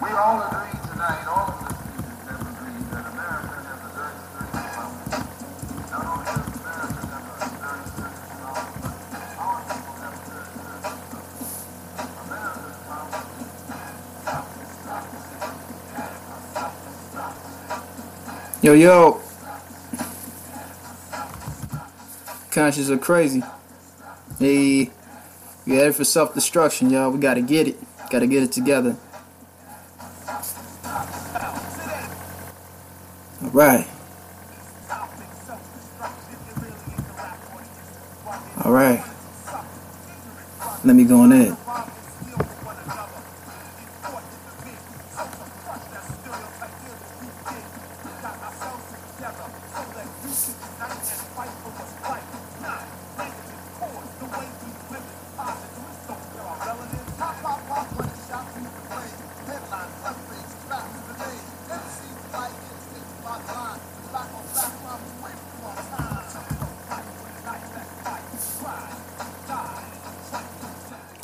We all agree tonight, all of the speakers have agreed that America has a very problem. Not only does America have a very serious problem, but our people have a very problem. America's problem is Yo, yo. Conscious or crazy. Hey, we headed for self destruction, y'all. We gotta get it. Gotta get it together. All right. All right. Let me go on in.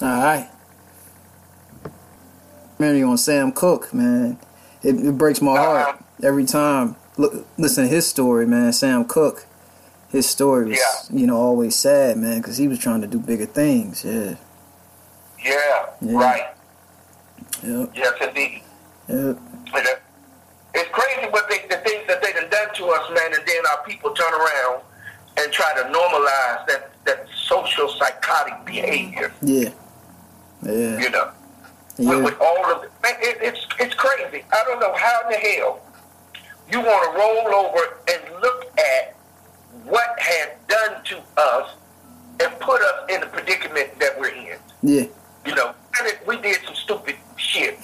All right. You on Sam Cooke, man. It, it breaks my heart uh-huh. every time. Look, listen to his story, man. Sam Cooke, His story was, Yeah. you know, always sad, man, because he was trying to do bigger things. Yeah. Yeah, Yeah. right. Yep. Yes, indeed. Yep. It's crazy what they, the things that they done done to us, man, and then our people turn around and try to normalize that, that social psychotic behavior, Yeah. Yeah. you know. Yeah. With, with all of it. It, it's, it's crazy. I don't know how in the hell you want to roll over and look at what had done to us and put us in the predicament that we're in. Yeah. You know, we did some stupid shit,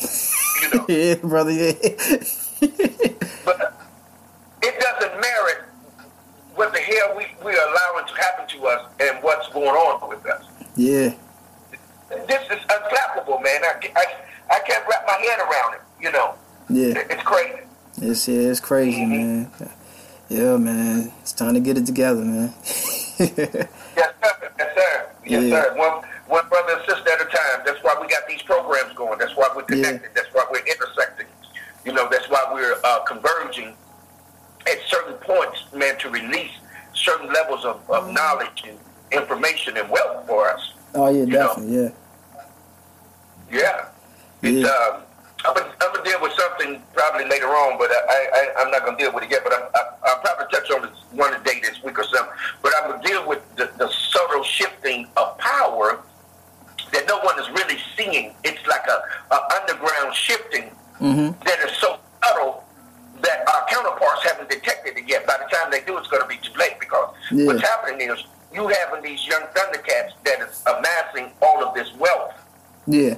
you know. Yeah, brother. Yeah. But it doesn't merit what the hell we, we are allowing to happen to us and what's going on with us. yeah. This is unflappable, man. I, I, I can't wrap my head around it, you know. Yeah. It's crazy. It's yeah, it's crazy, man. Yeah, man. It's time to get it together, man. Yes, sir. Yes, sir. Yes, Yeah. sir. One, one brother and sister at a time. That's why we got these programs going. That's why we're connected. That's why we're intersecting. You know, that's why we're uh, converging at certain points, man, to release certain levels of, of knowledge and information and wealth for us. oh yeah, know. definitely. Yeah. Yeah. Um, I'm gonna, I'm gonna deal with something probably later on, but I, I, I'm not gonna deal with it yet. But I'm, I, I'll probably touch on this one day this week or something. But I'm gonna deal with the, the subtle shifting of power that no one is really seeing. It's like a, a underground shifting Mm-hmm. that is so subtle that our counterparts haven't detected it yet. By the time they do, it's going to be too late because Yeah. what's happening is you having these young Thundercats that is amassing all of this wealth. Yeah.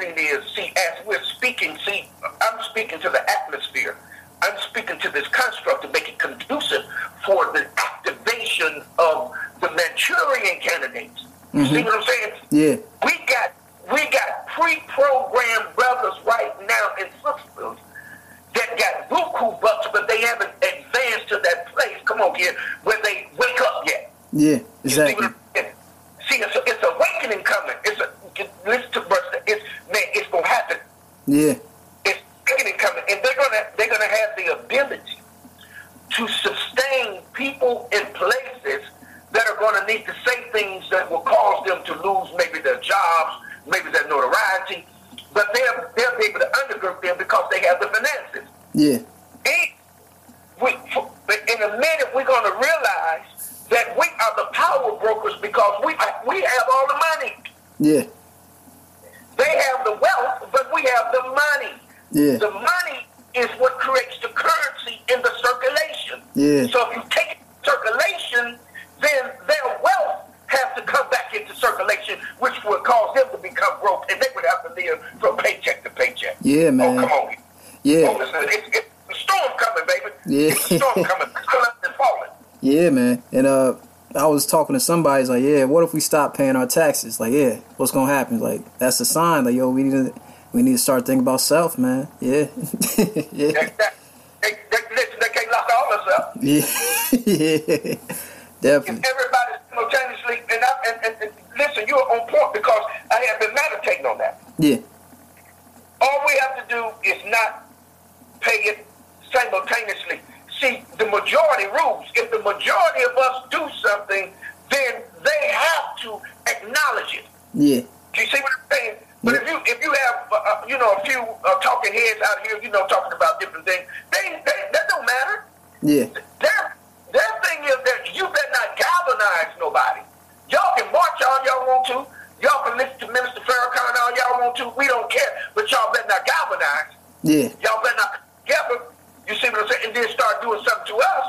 But what is happening is, see, as we're speaking, see, I'm speaking to the atmosphere. I'm speaking to this construct to make it conducive for the activation of the Manchurian candidates. You see mm-hmm. what I'm saying? Yeah. We got we got pre-programmed brothers right now in sisters that got buku bucks, but they haven't advanced to that place. Come on, kid, where they wake up yet. Yeah. Exactly. See, what I'm saying? see it's, a, it's awakening coming. It's a listen to verse. It's man, it's gonna happen. Yeah. It's awakening coming, and they're gonna they're gonna have the ability to sustain people in places that are gonna need to say things that will cause them to lose maybe their jobs, maybe their notoriety, but they'll they'll be able to undergird them because they have the finances. Yeah. It, we, in a minute, we're going to realize that we are the power brokers because we we have all the money. Yeah. They have the wealth, but we have the money. Yeah. The money is what creates the currency in the circulation. Yeah. So if you take circulation, then their wealth has to come back into circulation, which would cause them to become broke, and they would have to live from paycheck to paycheck. Yeah, Oh, man. come on. Yeah. Oh, it's, it's, it's a storm coming, baby. Yeah. It's a storm coming. It's and falling. Yeah, man. And uh, I was talking to somebody. It's like, yeah, what if we stop paying our taxes? Like, yeah, what's gonna happen? Like, that's a sign. Like, yo, we need to, we need to start thinking about self, man. Yeah. They, yeah. they, they, listen, they can't lock all us up. Yeah. yeah. Definitely. If everybody simultaneously, and, I, and, and, and listen, you're on point because I have been meditating on that. Yeah. all we have to do is not pay it simultaneously. See, the majority rules. If the majority of us do something, then they have to acknowledge it. Yeah. Do you see what I'm saying? But if you if you have uh, uh, you know a few uh, talking heads out here, you know, talking about different things, they, they that don't matter. Yeah. Their their thing is that you better not galvanize nobody. Y'all can march all y'all want to. Y'all can listen to Minister Farrakhan all y'all want to. We don't care, but y'all better not galvanize. Yeah. Y'all better not together. You see what I'm saying? And then start doing something to us.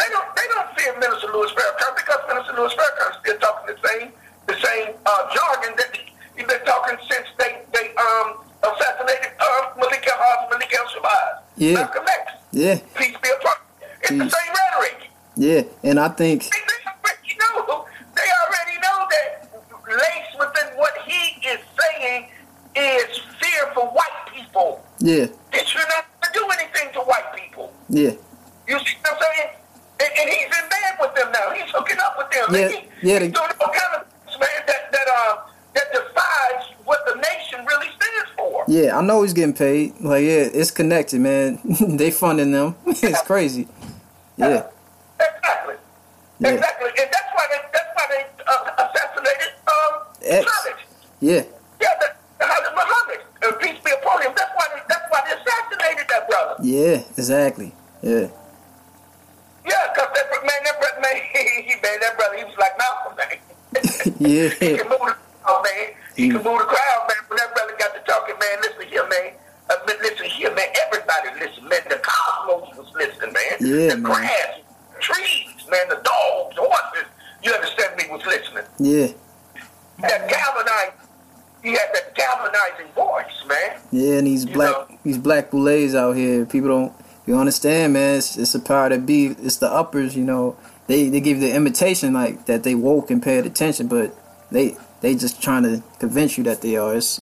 They don't they don't fear Minister Louis Farrakhan because Minister Louis Farrakhan is still talking the same the same uh, jargon that he's been talking since they they um assassinated uh, Malika uh, Malika El Shabazz. Yeah. Malcolm X. Yeah. Peace be upon. It's the same rhetoric. Yeah. And I think They, know. They already know that laced within what he is saying is fear for white people. yeah. That you're not to do anything to white people. Yeah. You see what I'm saying? And, and he's in bed with them now. He's hooking up with them. Yeah, He, yeah, they- doing all kind of things, man, that, that, uh, that defies what the nation really stands for. Yeah, I know he's getting paid. Like, yeah, it's connected, man. they funding them. it's crazy. Yeah. Exactly. Yeah. Exactly. And that's why they, that's why they uh, assassinated um. Muhammad. Yeah. Yeah, the, the Muhammad. Uh, peace be upon him. That's why they, that's why they assassinated that brother. Yeah. Exactly. Yeah. Yeah, because that man, that brother, man, he, he man, that brother, he was like Malcolm, man. Yeah. he can move the crowd, man. He can move the crowd, here, man. Uh, listen here, man. Everybody listen, man. The cosmos was listening, man. Yeah, the man. grass, trees, man. The dogs, horses. You understand me? Was listening. Yeah. That galvanizing. He had that galvanizing voice, man. Yeah, and these You black know? these black boulets out here, people don't you understand, man. It's, it's a power that be. It's the uppers, you know. They they give the imitation like that they woke and paid attention, but they they just trying to convince you that they are. It's